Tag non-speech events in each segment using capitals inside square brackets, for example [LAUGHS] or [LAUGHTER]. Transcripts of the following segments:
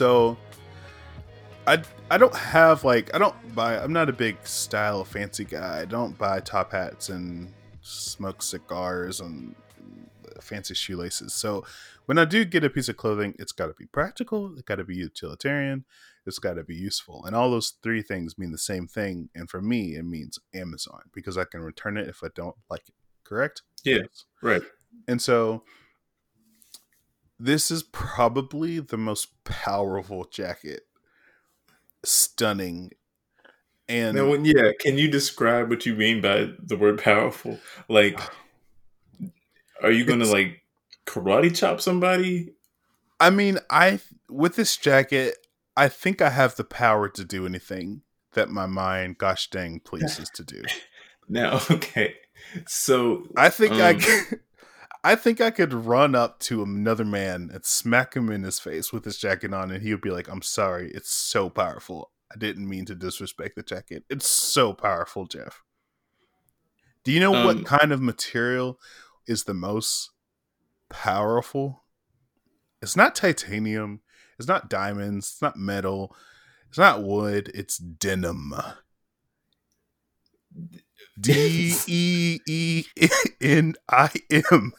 listen to me. So, I I don't have like I don't buy. I'm not a big style fancy guy. I don't buy top hats and smoke cigars and fancy shoelaces. So when I do get a piece of clothing, it's got to be practical, it's got to be utilitarian, it's got to be useful. And all those three things mean the same thing. And for me, it means Amazon because I can return it if I don't like it. Correct? Yeah. Yes. Right. And so this is probably the most powerful jacket. Stunning. And now, yeah, can you describe what you mean by the word powerful? Like, are you gonna like karate chop somebody? I mean, I with this jacket, I think I have the power to do anything that my mind, gosh dang, pleases to do. [LAUGHS] Now, okay, so I think um, I could, [LAUGHS] I think I could run up to another man and smack him in his face with his jacket on, and he would be like, "I'm sorry, it's so powerful. I didn't mean to disrespect the jacket. It's so powerful, Jeff." Do you know um, what kind of material is the most powerful. It's not titanium. It's not diamonds. It's not metal. It's not wood. It's denim. D E E N I M.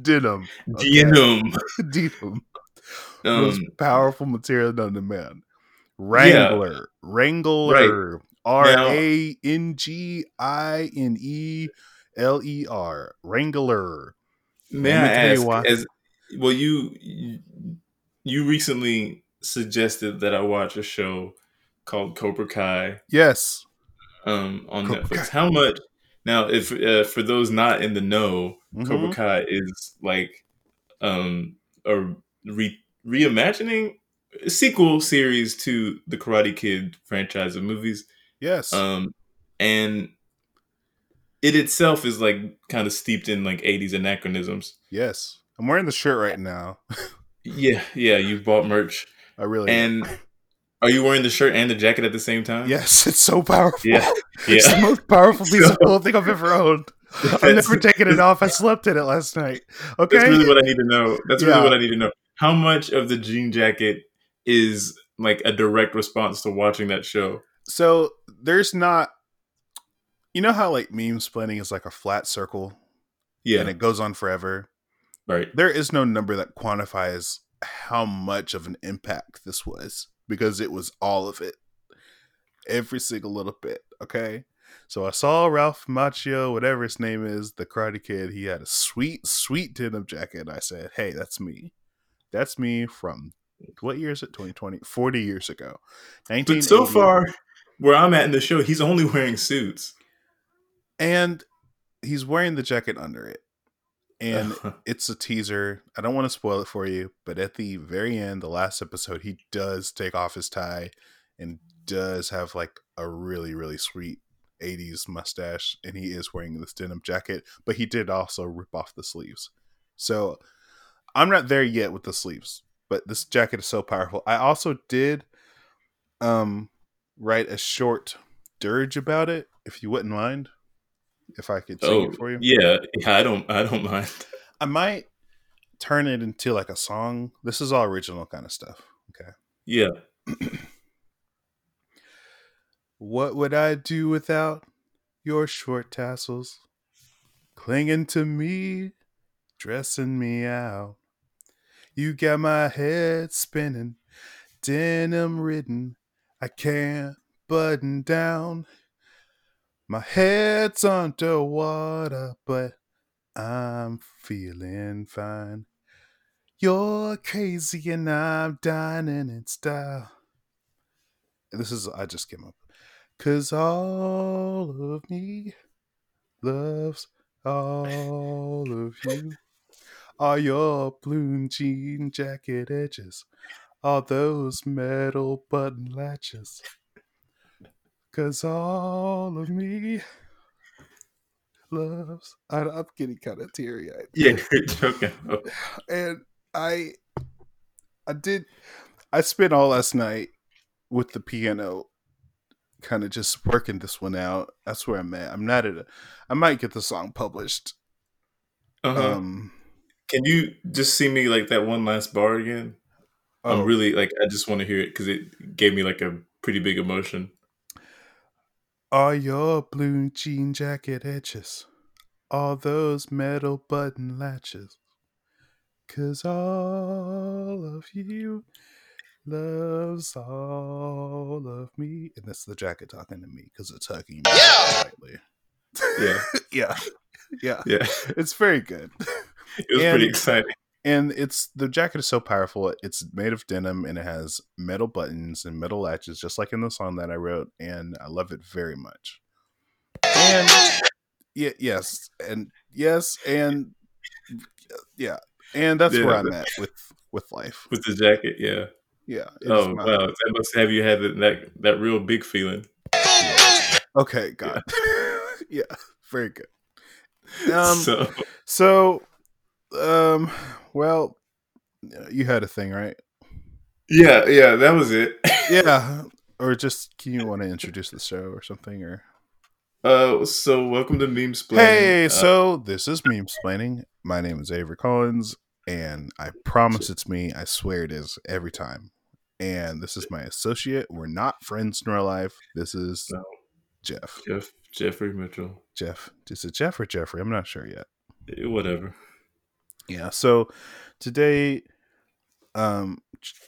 Denim. Denim. Denim. Most um, powerful material known to man. Wrangler. Yeah. Wrangler. R A N G I N E L E R. Wrangler. May I ask? As well, you you recently suggested that I watch a show called Cobra Kai. Yes. Um, on Cobra Netflix. Kai. How much? Now, if uh, for those not in the know, mm-hmm. Cobra Kai is like um a re- reimagining sequel series to the Karate Kid franchise of movies. Yes. Um, and it itself is like kind of steeped in like 80s anachronisms. Yes. I'm wearing the shirt right now. [LAUGHS] yeah, yeah, you bought merch. I really And [LAUGHS] are you wearing the shirt and the jacket at the same time? Yes, it's so powerful. Yeah. [LAUGHS] yeah. It's the most powerful piece so, of clothing I've ever owned. I've never taken it off. I slept in it last night. Okay. That's really what I need to know. That's really yeah. what I need to know. How much of the jean jacket is like a direct response to watching that show? So there's not you know how like meme splitting is like a flat circle yeah and it goes on forever right there is no number that quantifies how much of an impact this was because it was all of it. Every single little bit okay? So i saw ralph macchio whatever his name is the karate kid. He had a sweet sweet denim jacket. I said hey that's me. That's me from what year is it? 2020 40 years ago. But so far where i'm at in the show he's only wearing suits. And he's wearing the jacket under it and [LAUGHS] it's a teaser. I don't want to spoil it for you but at the very end the last episode he does take off his tie and does have like a really really sweet 80s mustache and he is wearing this denim jacket but he did also rip off the sleeves. So i'm not there yet with the sleeves but this jacket is so powerful. I also did um write a short dirge about it if you wouldn't mind if I could sing oh, it for you. Yeah, yeah, I don't, I don't mind. [LAUGHS] I might turn it into like a song. This is all original kind of stuff. Okay. Yeah. [CLEARS THROAT] what would I do without your short tassels clinging to me, dressing me out? You got my head spinning, denim ridden. I can't button down my head's underwater, but I'm feeling fine. You're crazy and I'm dining in style. This is, I just came up. Cause all of me loves all of you. Are your blue jean jacket edges, Are those metal button latches. Cause all of me loves. I, am getting kind of teary eyed. Yeah, [LAUGHS] joking. And I, I did. I spent all last night with the piano, kind of just working this one out. That's where I'm at. I'm not at a. I might get the song published. Uh-huh. Um, Can you just see me like that one last bar again? Oh. I'm really like I just want to hear it because it gave me like a pretty big emotion. Are your blue jean jacket edges all those metal button latches? Cause all of you loves all of me. And that's the jacket talking to me because it's hugging me. Yeah. Yeah. [LAUGHS] yeah. Yeah. Yeah. It's very good. It was and, pretty exciting. And it's the jacket is so powerful. It's made of denim and it has metal buttons and metal latches, just like in the song that I wrote. And I love it very much. And yeah, yes, and yes, and yeah, and that's yeah, where I'm at with with life. With the jacket, yeah. Yeah. Oh wow, that must have you had that that real big feeling. Okay, God. Yeah, [LAUGHS] yeah very good. [LAUGHS] Um, so, so, um, well, you had a thing, right? Yeah, yeah, that was it. [LAUGHS] yeah, or just can you want to introduce the show or something, or? Uh, so welcome to Meme Splaining. Hey, uh, so this is Meme Splaining. My name is Avery Collins, and I promise it's me. I swear it is every time. And this is my associate. We're not friends nor alive. This is no. Jeff. Jeff. Jeffrey Mitchell. Jeff. Is it Jeff or Jeffrey? I'm not sure yet. Eh, whatever. Yeah. So today, um,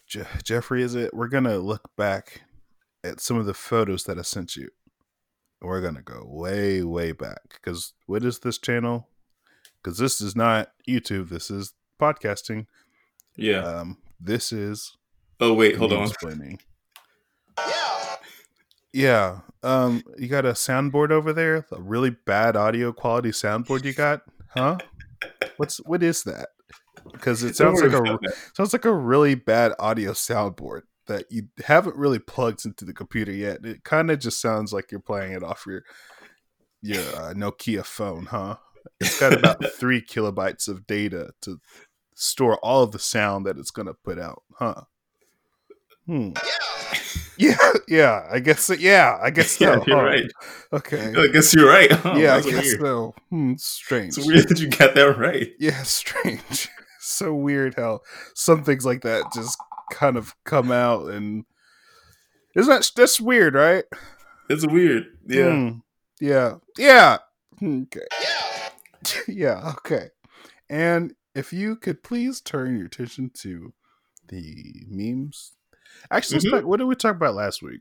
Je- Jeffrey, is it? We're gonna look back at some of the photos that I sent you. We're gonna go way, way back because what is this channel? Because this is not YouTube. This is podcasting. Yeah. Um, this is. Oh wait, hold on. Explaining. Yeah. Yeah. Um, you got a soundboard over there? A really bad audio quality soundboard you got? Huh? What's what is that? Because it [LAUGHS] sounds like a sounds like a really bad audio soundboard that you haven't really plugged into the computer yet. It kind of just sounds like you're playing it off your your uh, Nokia phone, huh? It's got about [LAUGHS] three kilobytes of data to store all of the sound that it's going to put out, huh? Hmm. Yeah, yeah. Yeah. I guess. [LAUGHS] Yeah, I guess. So, yeah, [LAUGHS] you're right. Okay. [LAUGHS] I guess you're right. Huh? Yeah, I guess weird. so. Hmm, strange. It's weird that you got that right. Yeah, strange. so weird how some things like that just kind of come out and isn't that that's weird, right? It's weird. Yeah. Mm, yeah. Yeah. Okay. Yeah. yeah. Okay. And if you could please turn your attention to the memes. Actually, mm-hmm. talk, what did we talk about last week?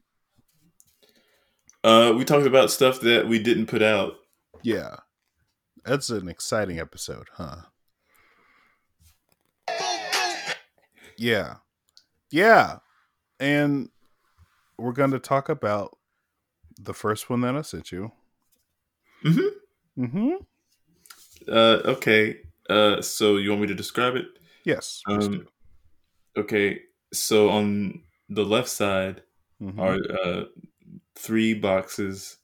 Uh, we talked about stuff that we didn't put out. Yeah, that's an exciting episode, huh? Yeah, yeah, and we're going to talk about the first one that I sent you. Mm-hmm. Mm-hmm. Uh, okay. Uh, so you want me to describe it? Yes. Um, okay. So on the left side mm-hmm. are uh, three boxes,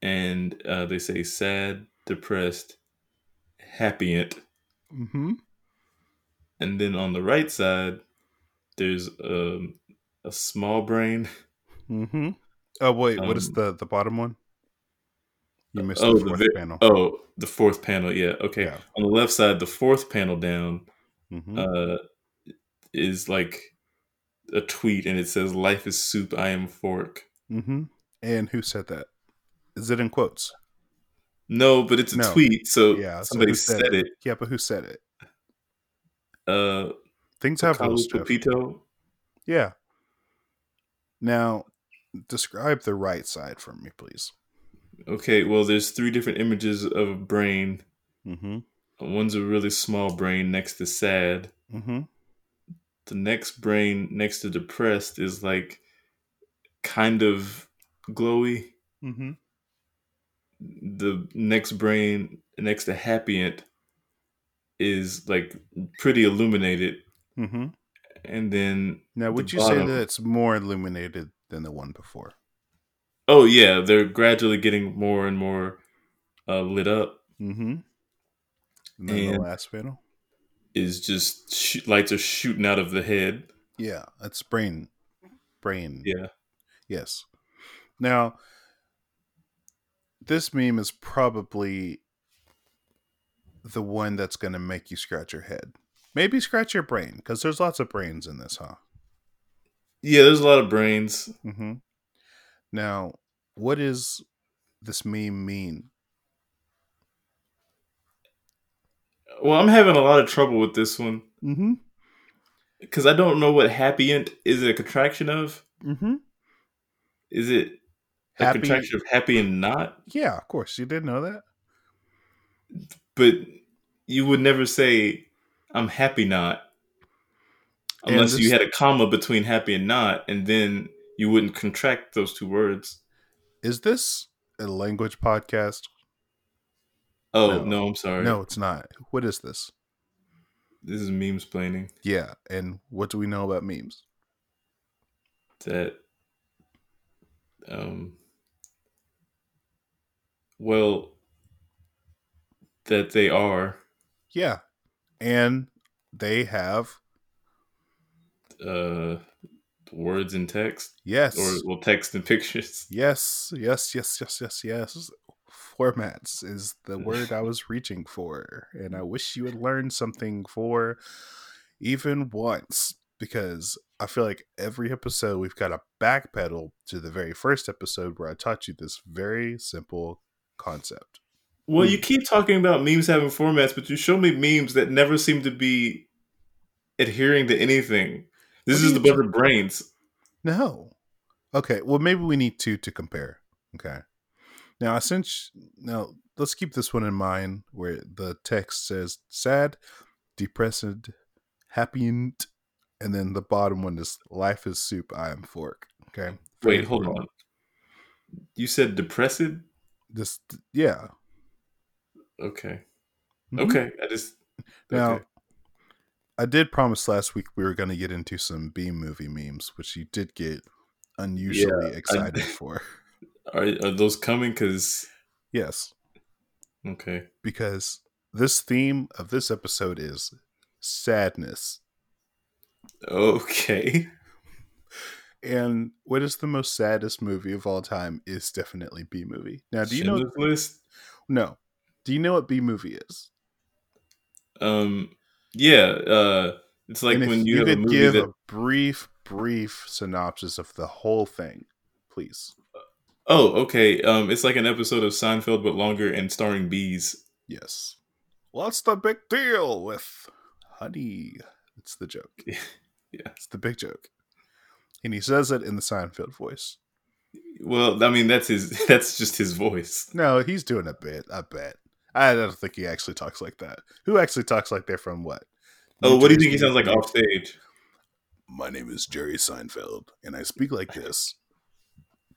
and uh, they say sad, depressed, happy. Mm-hmm. And then on the right side, there's um, a small brain. Mm-hmm. Oh wait, um, what is um, the the bottom one? You missed oh, the fourth the, panel. Oh, the fourth panel. Yeah. Okay. Yeah. On the left side, the fourth panel down mm-hmm. uh, is like a tweet, and it says, "Life is soup. I am fork." Mm-hmm. And who said that? Is it in quotes? No, but it's a no. tweet. So yeah, somebody so said, said it. it. Yeah, but who said it? Uh, things have rules. Pepito. Yeah. Now, describe the right side for me, please. Okay, well, there's three different images of a brain. Mm-hmm. One's a really small brain next to sad. Mm-hmm. The next brain next to depressed is like kind of glowy. Mm-hmm. The next brain next to happy is like pretty illuminated. Mm-hmm. And then now, would you bottom, say that it's more illuminated than the one before? Oh yeah, they're gradually getting more and more uh, lit up. Mm-hmm. And then and the last panel is just sh- lights are shooting out of the head. Yeah, that's brain, brain. Yeah. Yes. Now, this meme is probably the one that's going to make you scratch your head. Maybe scratch your brain because there's lots of brains in this, huh? Yeah, there's a lot of brains. Mm-hmm. Now, what does this meme mean? Well, I'm having a lot of trouble with this one. Mm-hmm. Because I don't know what happy is it a contraction of? Mm-hmm. Is it a happy, contraction of happy and not? Yeah, of course. You didn't know that. But you would never say I'm happy not unless this, you had a comma between happy and not, and then you wouldn't contract those two words. Is this a language podcast? Oh no, no I'm sorry. No, it's not. What is this? This is Meme Splaining. Yeah, and what do we know about memes? That um well that they are. Yeah. And they have uh words and text. Yes. Or well text and pictures. Yes, yes, yes, yes, yes, yes. Formats is the mm. word I was reaching for. And I mm. wish you would learn something for even once. Because I feel like every episode we've got to backpedal to the very first episode where I taught you this very simple concept. Well, you hmm. keep talking about memes having formats, but you show me memes that never seem to be adhering to anything. This what is the of brains. No. Okay. Well, maybe we need two to compare. Okay. Now, since now let's keep this one in mind, where the text says sad, depressed, happy, and then the bottom one is life is soup. I am fork. Okay. Wait, hold on. You said depressed. This, yeah. Okay. Mm-hmm. Okay. I just now. I did promise last week we were going to get into some B movie memes, which you did get unusually yeah, [LAUGHS] excited I, for. Are are those coming? Because yes. Okay. Because this theme of this episode is sadness. Okay. [LAUGHS] And what is the most saddest movie of all time is definitely B movie. Now, do you Schindler's know list? No. Do you know what B movie is? Um. Yeah. Uh. It's like when you, you could give that... a brief, brief synopsis of the whole thing, please. Oh, okay. Um, it's like an episode of Seinfeld but longer and starring bees. Yes. What's the big deal with honey? It's the joke. [LAUGHS] yeah, it's the big joke, and he says it in the Seinfeld voice. Well, I mean, that's his. [LAUGHS] That's just his voice. No, he's doing a bit. I bet. I don't think he actually talks like that. Who actually talks like they're from what? Oh, what do you think he sounds like off stage? My name is Jerry Seinfeld, and I speak like this.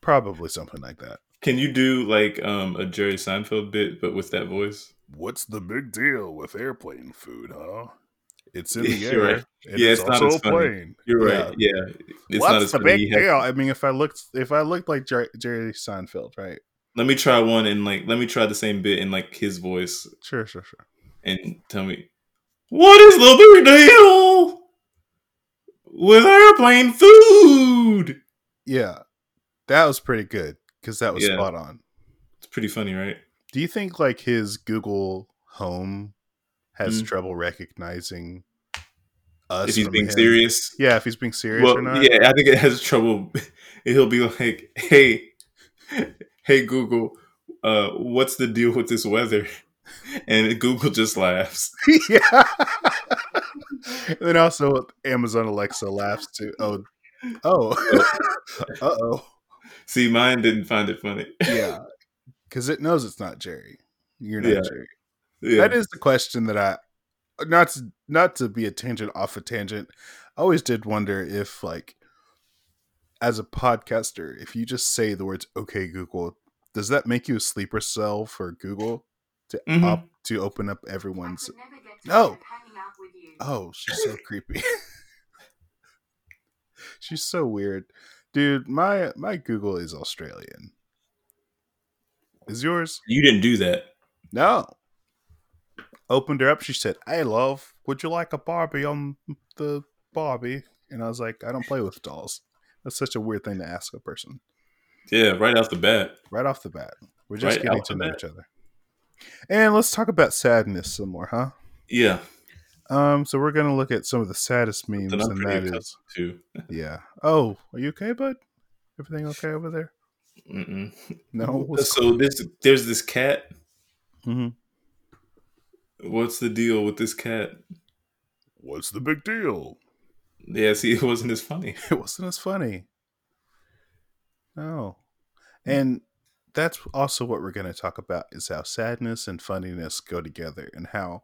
Probably something like that. Can you do like um, a Jerry Seinfeld bit, but with that voice? What's the big deal with airplane food, huh? It's in [LAUGHS] the air. Right. yeah, it's, it's not also a plane. You're yeah. right. Yeah, it's What's the big deal? I mean, if I looked, if I looked like Jerry, Jerry Seinfeld, right? Let me try one and like, let me try the same bit in like his voice. Sure, sure, sure. And tell me, what is the big deal with airplane food? Yeah, that was pretty good because that was yeah. spot on. It's pretty funny, right? Do you think like his Google Home has mm. trouble recognizing us? If he's being him? serious, yeah. If he's being serious well, or not, yeah. I think it has trouble. [LAUGHS] He'll be like, "Hey, [LAUGHS] hey Google, uh, what's the deal with this weather?" [LAUGHS] And Google just laughs. yeah. and then also Amazon Alexa laughs too. Oh, oh, uh oh. See, mine didn't find it funny. yeah, because it knows it's not Jerry. You're not yeah. Jerry. Yeah. That is the question that I not to, not to be a tangent off a tangent. I always did wonder if like as a podcaster, if you just say the words "Okay, Google," does that make you a sleeper cell for Google to mm-hmm. op, to open up everyone's? No. Oh, she's so creepy. [LAUGHS] she's so weird. Dude, my my Google is Australian. Is yours? You didn't do that. No. Opened her up. She said, "Hey, love, would you like a Barbie on the Barbie?" And I was like, "I don't play with dolls." That's such a weird thing to ask a person. Yeah, right off the bat. Right off the bat, we're just right getting to know bat. each other. And let's talk about sadness some more, huh? Yeah. Um, so we're gonna look at some of the saddest memes, and that is too. yeah. Oh, are you okay, bud? Everything okay over there? Mm-mm. No. [LAUGHS] So this there's this cat. Mm-hmm. What's the deal with this cat? What's the big deal? Yeah, see, [LAUGHS] it wasn't as funny. [LAUGHS] It wasn't as funny. No. And that's also what we're going to talk about is how sadness and funniness go together and how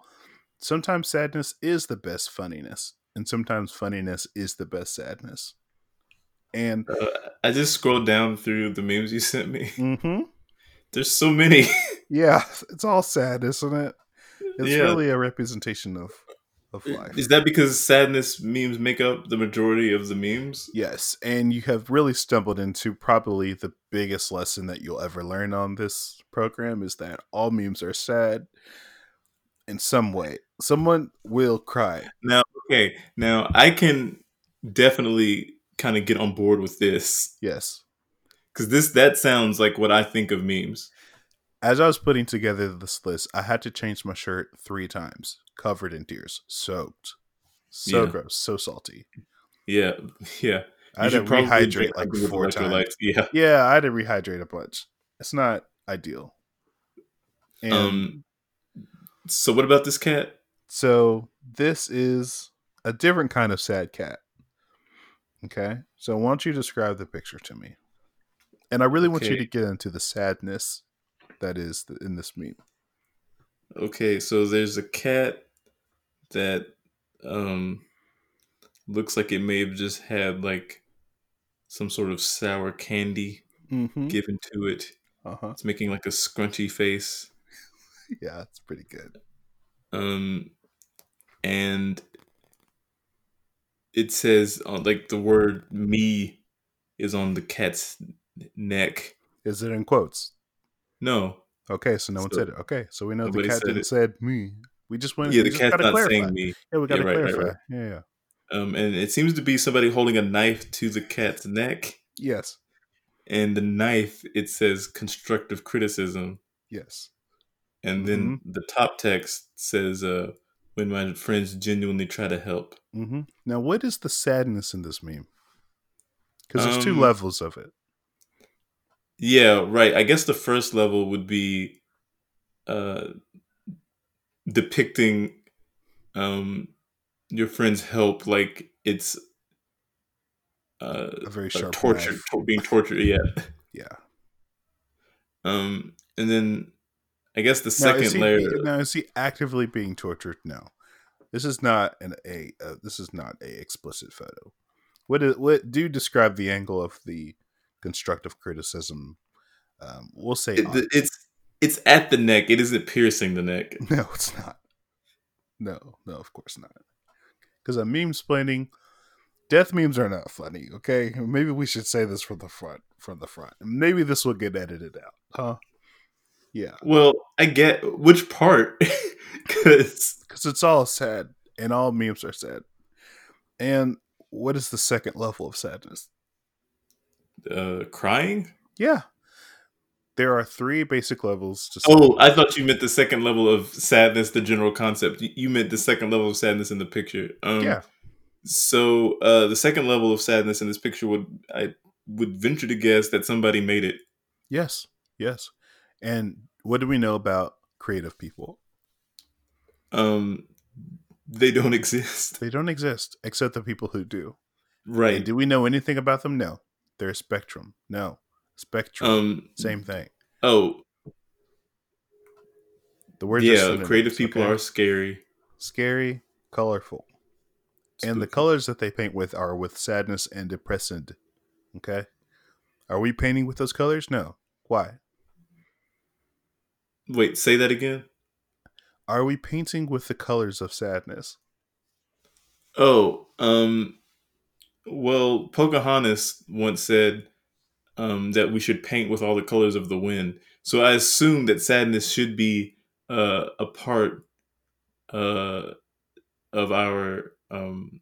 sometimes sadness is the best funniness and sometimes funniness is the best sadness. And uh, I just scrolled down through the memes you sent me. Mm-hmm. [LAUGHS] There's so many. yeah, it's all sad, isn't it? It's yeah. really a representation of of life. Is that because sadness memes make up the majority of the memes? Yes, and you have really stumbled into probably the biggest lesson that you'll ever learn on this program is that all memes are sad in some way. Someone will cry. Now, okay, now I can definitely kind of get on board with this. Yes. Cuz this that sounds like what I think of memes as I was putting together this list, I had to change my shirt three times, covered in tears, soaked, so yeah. gross, so salty. Yeah, yeah. I had to rehydrate like four times. [LAUGHS] Yeah, yeah. I had to rehydrate a bunch. It's not ideal. And um. So what about this cat? So this is a different kind of sad cat. Okay. So why don't you describe the picture to me? And I really okay. want you to get into the sadness that is in this meme. Okay, so there's a cat that um looks like it may have just had like some sort of sour candy mm-hmm. given to it. Uh-huh. It's making like a scrunchy face. [LAUGHS] yeah, it's pretty good. Um, and it says uh, like the word "me" is on the cat's neck. Is it in quotes? No. Okay, so no one said it. Okay, so we know the cat said didn't said me. We just went. Yeah, the cat's not clarify. saying me. Yeah, we got to yeah, right, clarify. Right, right. Yeah, yeah. Um, and it seems to be somebody holding a knife to the cat's neck. Yes. And the knife, it says constructive criticism. Yes. And then mm-hmm. the top text says, uh, when my friends genuinely try to help. Mm-hmm. Now, what is the sadness in this meme? Because there's um, two levels of it. Yeah, right. I guess the first level would be uh, depicting um, your friend's help like it's uh, a very sharp torture, to- being tortured. Yeah, [LAUGHS] yeah. Um, and then I guess the second now, he, layer. Now is he actively being tortured? No, this is not an a. Uh, this is not a explicit photo. What is, what do describe the angle of the constructive criticism. Um, we'll say it, it's it's at the neck. It isn't piercing the neck. [LAUGHS] No, it's not. No, no, of course not. Because a meme splaining, death memes are not funny. Okay, maybe we should say this from the front. From the front, maybe this will get edited out, huh? Yeah. Well, I get which part, [LAUGHS] because because it's all sad, and all memes are sad. And what is the second level of sadness? uh, crying? Yeah. There are three basic levels. To oh, I thought you meant the second level of sadness, the general concept. You meant the second level of sadness in the picture. Um, yeah. So uh, the second level of sadness in this picture would I would venture to guess that somebody made it. Yes. Yes. And what do we know about creative people? Um, they don't [LAUGHS] exist. They don't exist except the people who do. Right. And do we know anything about them? No. They're Spectrum. No, Spectrum. Um, same thing. Oh, the word. Yeah, creative people okay? are scary, scary, colorful, Spooky. and the colors that they paint with are with sadness and depressing. Okay, are we painting with those colors? No. Why? Wait, say that again. Are we painting with the colors of sadness? Oh, um, well, Pocahontas once said um, that we should paint with all the colors of the wind. So I assume that sadness should be uh, a part uh, of our um,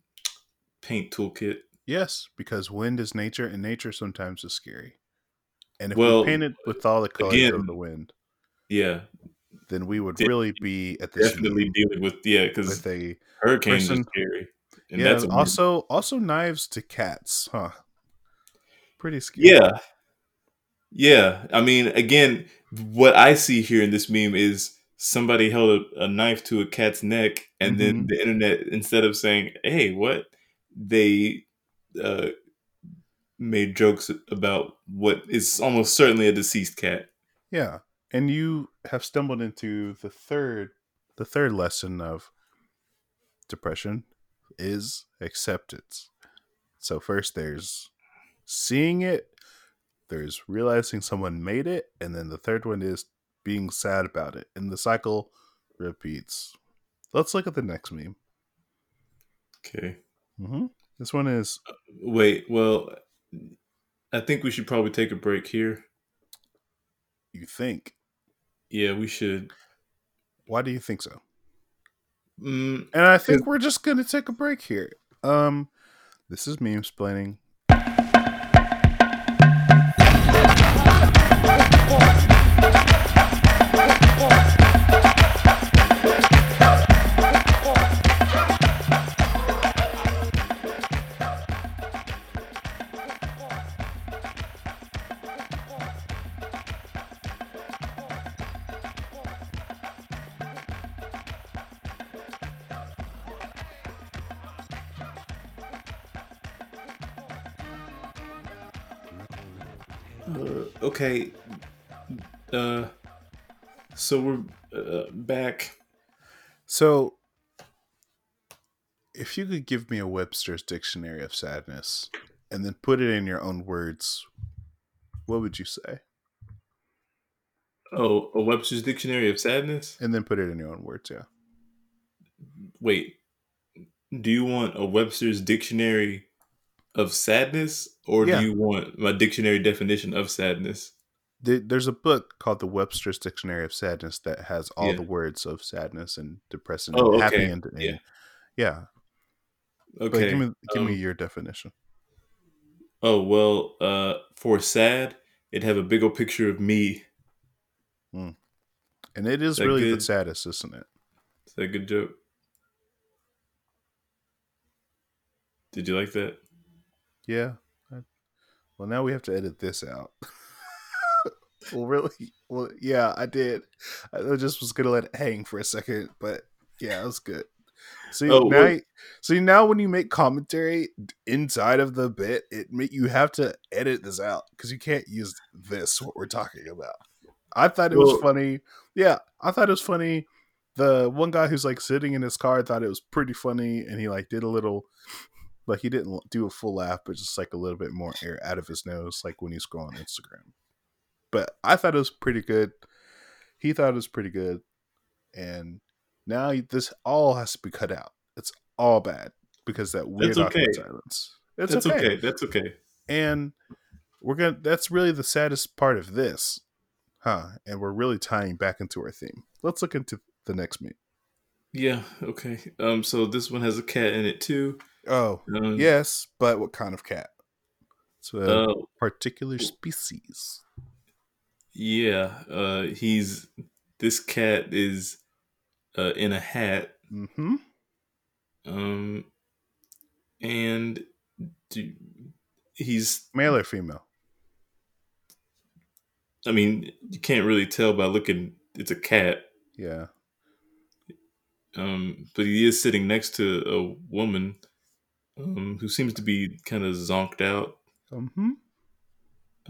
paint toolkit. Yes, because wind is nature, and nature sometimes is scary. And if well, we paint it with all the colors again, of the wind, yeah, then we would really be at this definitely dealing with yeah because a hurricane person, is scary. And yeah, also also knives to cats, huh? Pretty scary. Yeah, yeah. I mean, again, what I see here in this meme is somebody held a, a knife to a cat's neck, and mm-hmm. then the internet, instead of saying, "Hey, what," they uh, made jokes about what is almost certainly a deceased cat. Yeah, and you have stumbled into the third, the third lesson of depression is acceptance. So first, there's seeing it. There's realizing someone made it, and then the third one is being sad about it, and the cycle repeats. Let's look at the next meme. Okay. Mm-hmm. This one is. Uh, wait. Well, I think we should probably take a break here. You think? Yeah, we should. Why do you think so? Mm, and I think we're just gonna take a break here. Um, this is Meme Splaining. So we're uh, back. So, if you could give me a Webster's dictionary of sadness and then put it in your own words, what would you say? Oh, a Webster's dictionary of sadness? And then put it in your own words, yeah. Wait. Do you want a Webster's dictionary of sadness or yeah. do you want my dictionary definition of sadness? There's a book called the Webster's Dictionary of Sadness that has all yeah. the words of sadness and depressing oh, and happy and, and, yeah. yeah. Okay. But give me give um, me your definition. Oh well, uh, for sad, it'd have a big old picture of me. Mm. And it is, is really good? the saddest, isn't it? Is that a good joke? Did you like that? Yeah. Well, now we have to edit this out. [LAUGHS] well, really? [LAUGHS] Well, yeah, I did. I just was gonna let it hang for a second, but yeah, it was good. So oh, now, see now when you make commentary inside of the bit, it you have to edit this out because you can't use this what we're talking about. I thought it well, was funny. Yeah, I thought it was funny. The one guy who's like sitting in his car thought it was pretty funny, and he like did a little like he didn't do a full laugh, but just like a little bit more air out of his nose, like when he's scrolling Instagram. But I thought it was pretty good. He thought it was pretty good, and now this all has to be cut out. It's all bad because that weird that's okay. silence. It's that's okay. okay. That's okay. And we're gonna. That's really the saddest part of this, huh? And we're really tying back into our theme. Let's look into the next meme. Yeah. Okay. Um. So this one has a cat in it too. Oh, um, yes, but what kind of cat? It's a uh, particular species. Yeah, uh, he's this cat is uh, in a hat. Mm-hmm. Um, and do, he's male or female. I mean, you can't really tell by looking. It's a cat. Yeah. Um, but he is sitting next to a woman um, who seems to be kind of zonked out. Mm-hmm.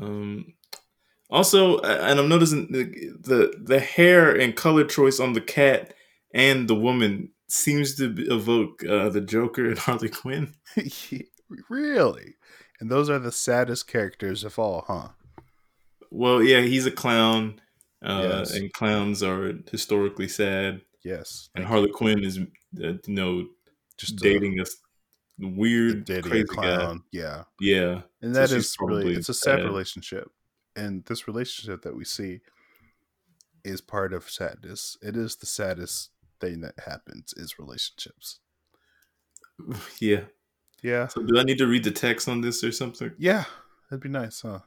Um, also, and I'm noticing the, the, the hair and color choice on the cat and the woman seems to evoke uh, the Joker and [LAUGHS] Harley Quinn. [LAUGHS] really? And those are the saddest characters of all, huh? Well, yeah, he's a clown, uh, yes. and clowns are historically sad. Yes, and Harley you. Quinn is, uh, you know, just dating a, weird, crazy clown. Guy. Yeah, yeah, and that so is really it's a sad bad. relationship, and this relationship that we see is part of sadness. It is the saddest thing that happens is relationships. [LAUGHS] Yeah, yeah. So do I need to read the text on this or something? Yeah, that'd be nice, huh?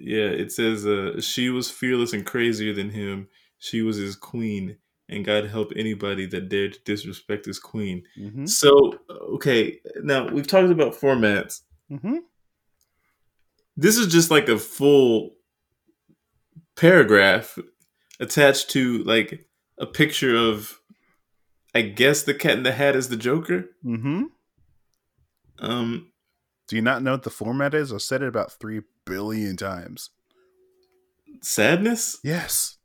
Yeah, it says uh, she was fearless and crazier than him. she was his queen, and God help anybody that dared to disrespect his queen. Mm-hmm. So, okay, now we've talked about formats. Mm-hmm. This is just like a full paragraph attached to like a picture of, I guess, the Cat in the Hat is the Joker. Mm-hmm. Um, do you not know what the format is? I've said it about three billion times. Sadness? Yes.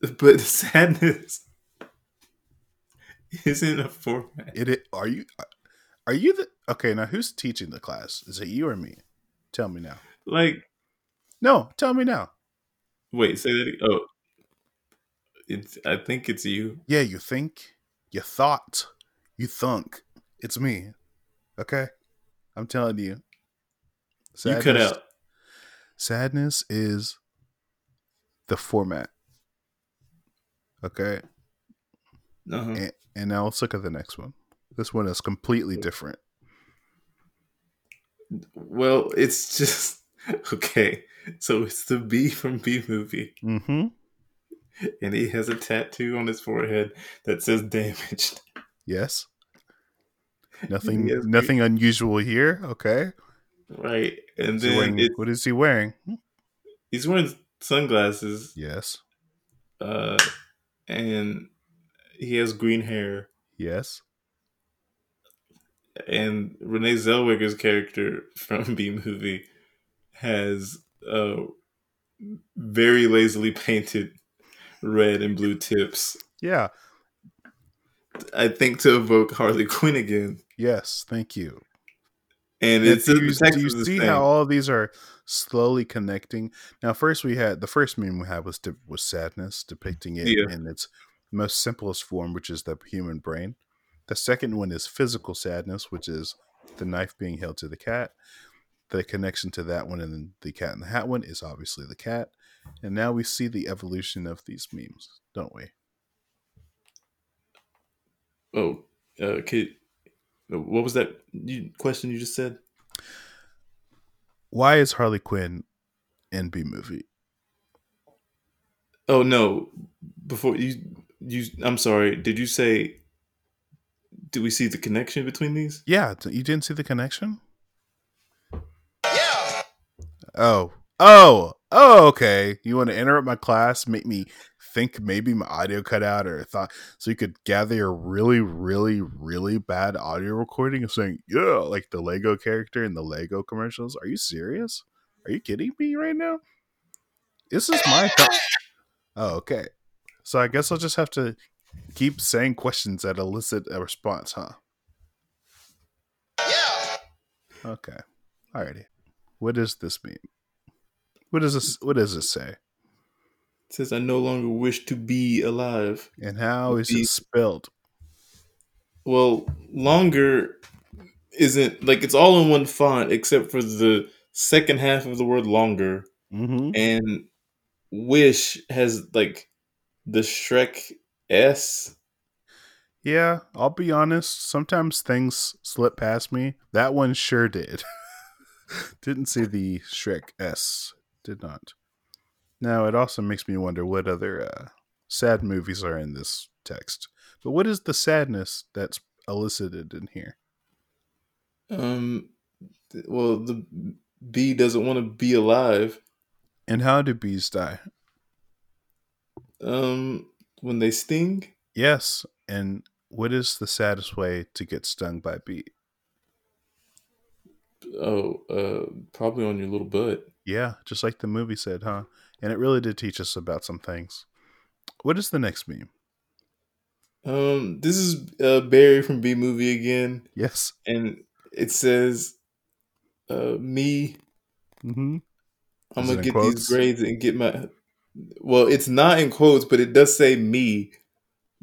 But [LAUGHS] sadness isn't a format. It, are you are you the okay, now who's teaching the class? Is it you or me? Tell me now. Like No, tell me now. Wait, say that oh it's I think it's you. Yeah, you think, you thought, you thunk. It's me. Okay? I'm telling you. Sadness, you cut out. Sadness is the format. Okay. Uh-huh. And, and now let's look at the next one. This one is completely different. Well, it's just [LAUGHS] okay. So it's the B from B movie. Mm-hmm. And he has a tattoo on his forehead that says damaged. Yes. [LAUGHS] Nothing nothing unusual here. Okay. Right. And then wearing, what is he wearing? He's wearing sunglasses. Yes. Uh and he has green hair. Yes. And Renee Zellweger's character from [LAUGHS] B movie has uh very lazily painted red and blue tips. Yeah. I think to evoke Harley Quinn again. Yes, thank you. And, it's do you, do you see how all these are slowly connecting? Now, first we had the first meme we had was was sadness, depicting it yeah. in its most simplest form, which is the human brain. The second one is physical sadness, which is the knife being held to the cat. The connection to that one and then the cat in the hat one is obviously the cat. And now we see the evolution of these memes, don't we? Oh, uh, Kate, what was that question you just said? Why is Harley Quinn in B movie? Oh no! Before you, you, I'm sorry. Did you say? Do we see the connection between these? Yeah, you didn't see the connection. Yeah. Oh, oh, oh. Okay. You want to interrupt my class? Make me think maybe my audio cut out or thought so you could gather a really, really, really bad audio recording of saying, yeah, like the Lego character in the Lego commercials. Are you serious? Are you kidding me right now? This is my th- [LAUGHS] Oh, okay. So I guess I'll just have to keep saying questions that elicit a response, huh? Yeah. Okay. Alrighty. What does this mean? What does this what does this say? says, I no longer wish to be alive. And how is be- it spelled? Well, longer isn't like it's all in one font except for the second half of the word longer. Mm-hmm. And wish has like the Shrek S. Yeah, I'll be honest. Sometimes things slip past me. That one sure did. [LAUGHS] Didn't see the Shrek S. Did not. Now, it also makes me wonder what other uh, sad movies are in this text. But what is the sadness that's elicited in here? Um, well, the bee doesn't want to be alive. And how do bees die? Um, when they sting. Yes, and what is the saddest way to get stung by a bee? Oh, uh, probably on your little butt. Yeah, just like the movie said, huh? and it really did teach us about some things. What is the next meme? Um, this is uh, Barry from B Movie again. Yes, and it says, uh, "Me, mm-hmm. I'm gonna get quotes? these grades and get my." Well, it's not in quotes, but it does say "me."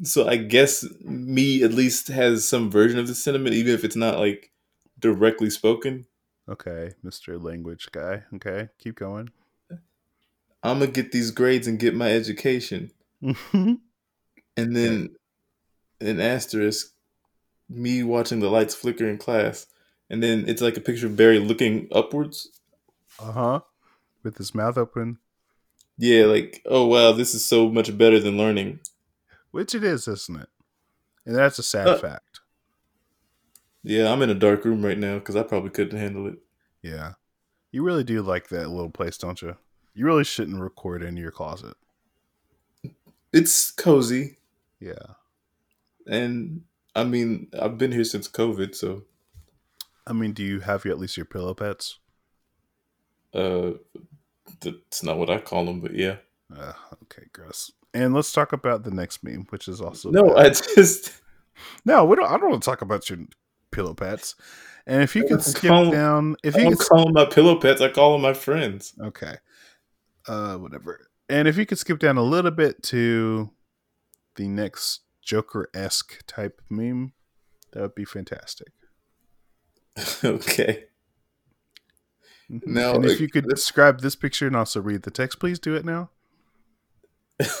So I guess "me" at least has some version of the sentiment, even if it's not like directly spoken. Okay, Mister Language Guy. Okay, keep going. I'm gonna get these grades and get my education. [LAUGHS] and then an asterisk, me watching the lights flicker in class, and then it's like a picture of Barry looking upwards. Uh huh. With his mouth open. Yeah, like oh wow, this is so much better than learning. Which it is, isn't it? And that's a sad uh, fact. Yeah, I'm in a dark room right now because I probably couldn't handle it. Yeah, you really do like that little place, don't you? You really shouldn't record in your closet. It's cozy. Yeah. And I mean, I've been here since COVID, so. I mean, do you have your, at least your pillow pets? Uh, that's not what I call them, but yeah. Uh, okay, gross. And let's talk about the next meme, which is also no. Bad. I just [LAUGHS] no. We don't. I don't want to talk about your pillow pets. And if you could skip call, down, if you don't could call them my pillow pets, I call them my friends. Okay. Uh, whatever. And if you could skip down a little bit to the next Joker esque type meme, that would be fantastic. [LAUGHS] okay. Now, [LAUGHS] and if you could describe this picture and also read the text, please do it now.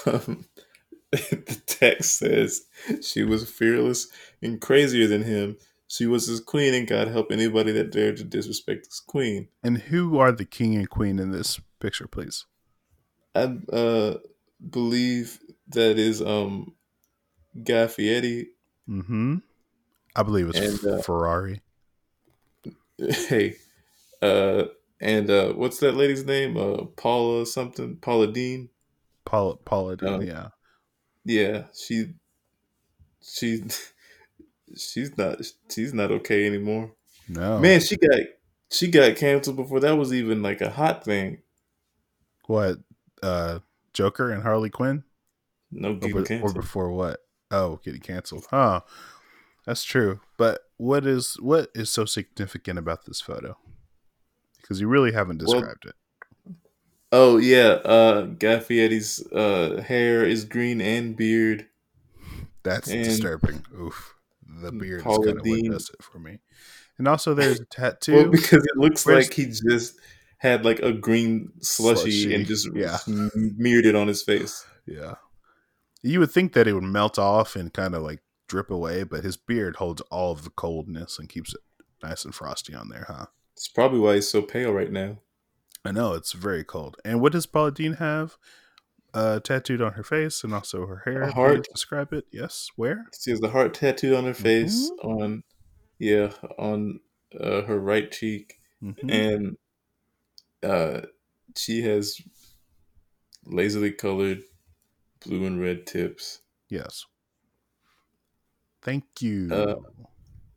Um, [LAUGHS] the text says she was fearless and crazier than him. She was his queen, and God help anybody that dared to disrespect his queen. And who are the king and queen in this picture, please? I uh, believe that is um, Guy Fieri. Mm-hmm. I believe it's and, uh, Ferrari. [LAUGHS] Hey, uh, and uh, what's that lady's name? Uh, Paula something. Paula Deen. Paula Paula Deen. Um, yeah. Yeah, she she [LAUGHS] she's not she's not okay anymore. No. Man, she got she got canceled before that was even like a hot thing. What? Uh Joker and Harley Quinn? No, or, or before what? Oh, getting canceled. Huh. That's true. But what is what is so significant about this photo? Because you really haven't described well, it. Oh yeah, uh Guy Fieri's uh hair is green and beard. That's and disturbing. Oof. The beard is kind of what does it for me. And also there's a tattoo. well, because it looks Where's... like he just had like a green slushy, slushy. and just yeah. smeared it on his face. Yeah. You would think that it would melt off and kind of like drip away, but his beard holds all of the coldness and keeps it nice and frosty on there, huh? It's probably why he's so pale right now. I know it's very cold. And what does Paula Deen have? Uh, tattooed on her face and also her hair. A heart. Describe it. Yes. Where? She has the heart tattooed on her face. Mm-hmm. On, yeah, on uh, her right cheek, mm-hmm. and uh, she has lazily colored blue and red tips. Yes. Thank you. Uh,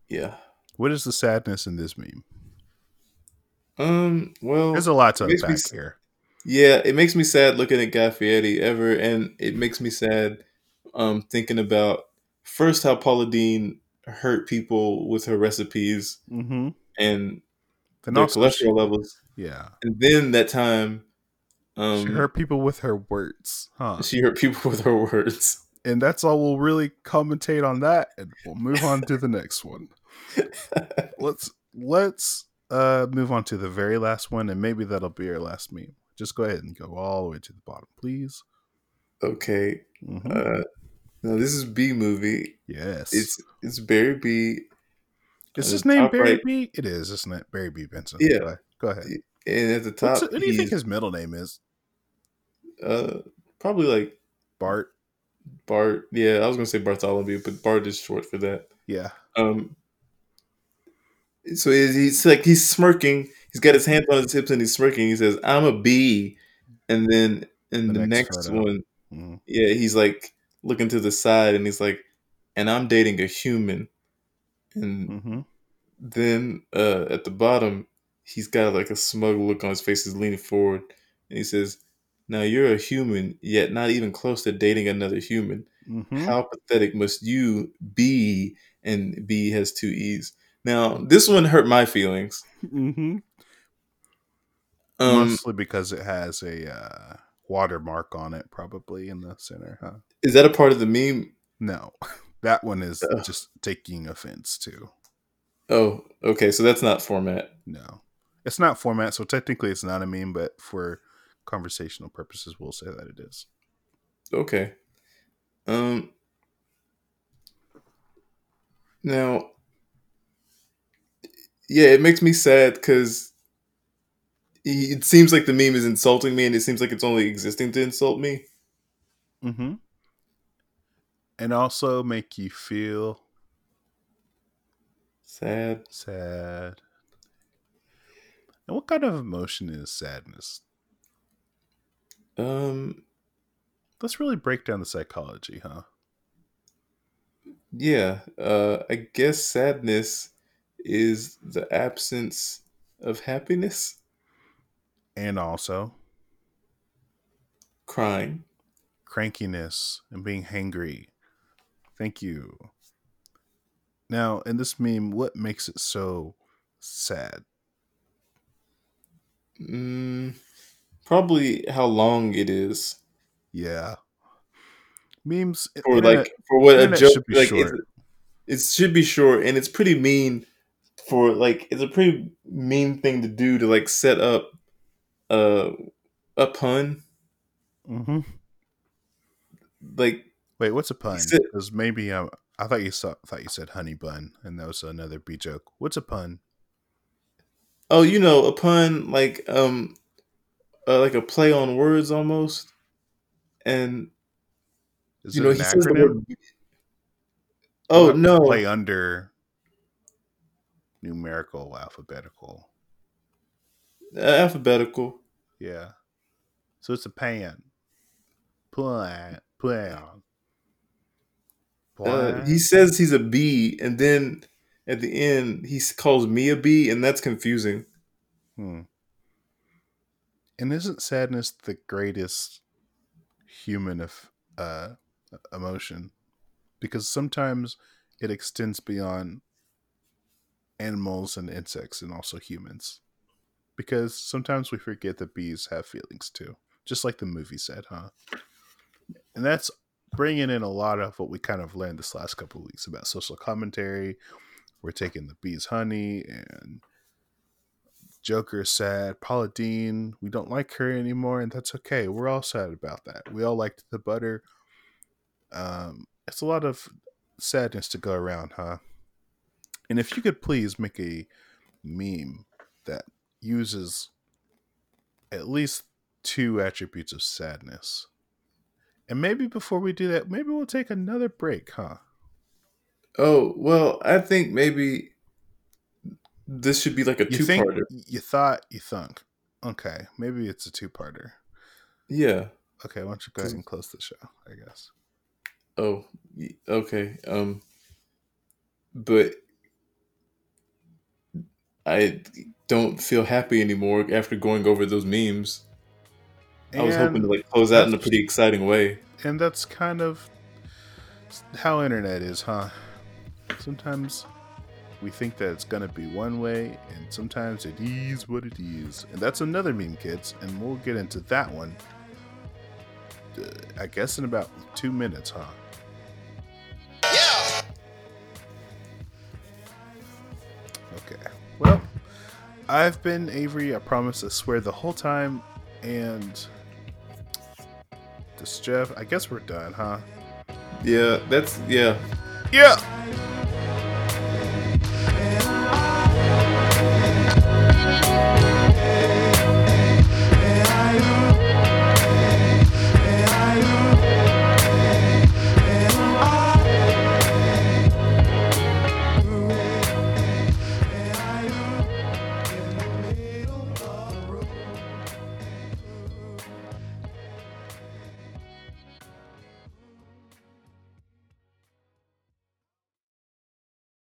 yeah. What is the sadness in this meme? Um. Well, there's a lot to unpack me, here. Yeah, it makes me sad looking at Guy Fieri ever, and it makes me sad um thinking about first how Paula Deen hurt people with her recipes mm-hmm. and their cholesterol she, levels. Yeah, and then that time, um, she hurt people with her words. Huh? She hurt people with her words, and that's all. We'll really commentate on that, and we'll move on to the next one. [LAUGHS] let's let's uh move on to the very last one, and maybe that'll be our last meme. Just go ahead and go all the way to the bottom, please. Okay. Mm-hmm. Uh, now this is Bee Movie. Yes. It's it's Barry B. Is his name Barry right. B? It is, isn't it? Barry B. Benson. Yeah. Go ahead. And at the top, what do you think his middle name is? Uh, probably like Bart. Bart. Yeah, I was gonna say Bartholomew, but Bart is short for that. Yeah. Um, so he's like he's smirking. He's got his hands on his hips and he's smirking. He says, "I'm a bee," and then in the, the next, next one, mm-hmm. yeah, he's like looking to the side and he's like, "And I'm dating a human." And mm-hmm. then uh, at the bottom, he's got like a smug look on his face. He's leaning forward and he says, "Now you're a human, yet not even close to dating another human. Mm-hmm. How pathetic must you be?" And B has two E's. Now, this one hurt my feelings. Mm-hmm. Um, Mostly because it has a uh, watermark on it, probably in the center, huh? Is that a part of the meme? No, [LAUGHS] that one is oh. just taking offense to. Oh, okay. So that's not format. No, it's not format. So technically, it's not a meme, but for conversational purposes, we'll say that it is. Okay. Um. Now, yeah, it makes me sad because it seems like the meme is insulting me, and it seems like it's only existing to insult me. Mm-hmm. And also make you feel sad. Sad. And what kind of emotion is sadness? Um, let's really break down the psychology, huh? Yeah, uh, I guess sadness is the absence of happiness, and also crying, crankiness, and being hangry. Thank you. Now, in this meme, what makes it so sad? Mm, probably how long it is. Yeah. Memes or internet, like for what a joke like it should be short and it's pretty mean for like it's a pretty mean thing to do to like set up a a pun. Mm-hmm. Like wait, what's a pun? Because maybe um, I thought you saw thought you said honey bun and that was another B joke. What's a pun? Oh, you know, a pun like um uh, like a play on words almost. And Is you know, he acronym? says the word Oh no. Play under numerical alphabetical. Uh, alphabetical. Yeah. So it's a pan. Plan. Plan. Uh, he says he's a bee, and then at the end he calls me a bee, and that's confusing. Hmm. And isn't sadness the greatest human of uh, emotion? Because sometimes it extends beyond animals and insects and also humans. Because sometimes we forget that bees have feelings too, just like the movie said, huh? And that's bringing in a lot of what we kind of learned this last couple weeks about social commentary. We're taking the bees' honey and Joker is sad. Paula Deen, we don't like her anymore, and that's okay. We're all sad about that. We all liked the butter. Um, it's a lot of sadness to go around, huh? And if you could please make a meme that uses at least two attributes of sadness. And maybe before we do that, maybe we'll take another break, huh? Oh, well, I think maybe this should be like a two parter. You thought, you thunk. Okay, maybe it's a two parter. Yeah. Okay, why don't you go ahead and close the show, I guess. Oh, okay. Um, but I don't feel happy anymore after going over those memes. And I was hoping to like close out in a pretty exciting way. And that's kind of how internet is, huh? Sometimes we think that it's gonna be one way, and sometimes it is what it is. And that's another meme, kids, and we'll get into that one. Uh, I guess in about two minutes, huh? I've been Avery. I promise to swear the whole time, and this Jeff. I guess we're done, huh? Yeah. That's yeah. Yeah.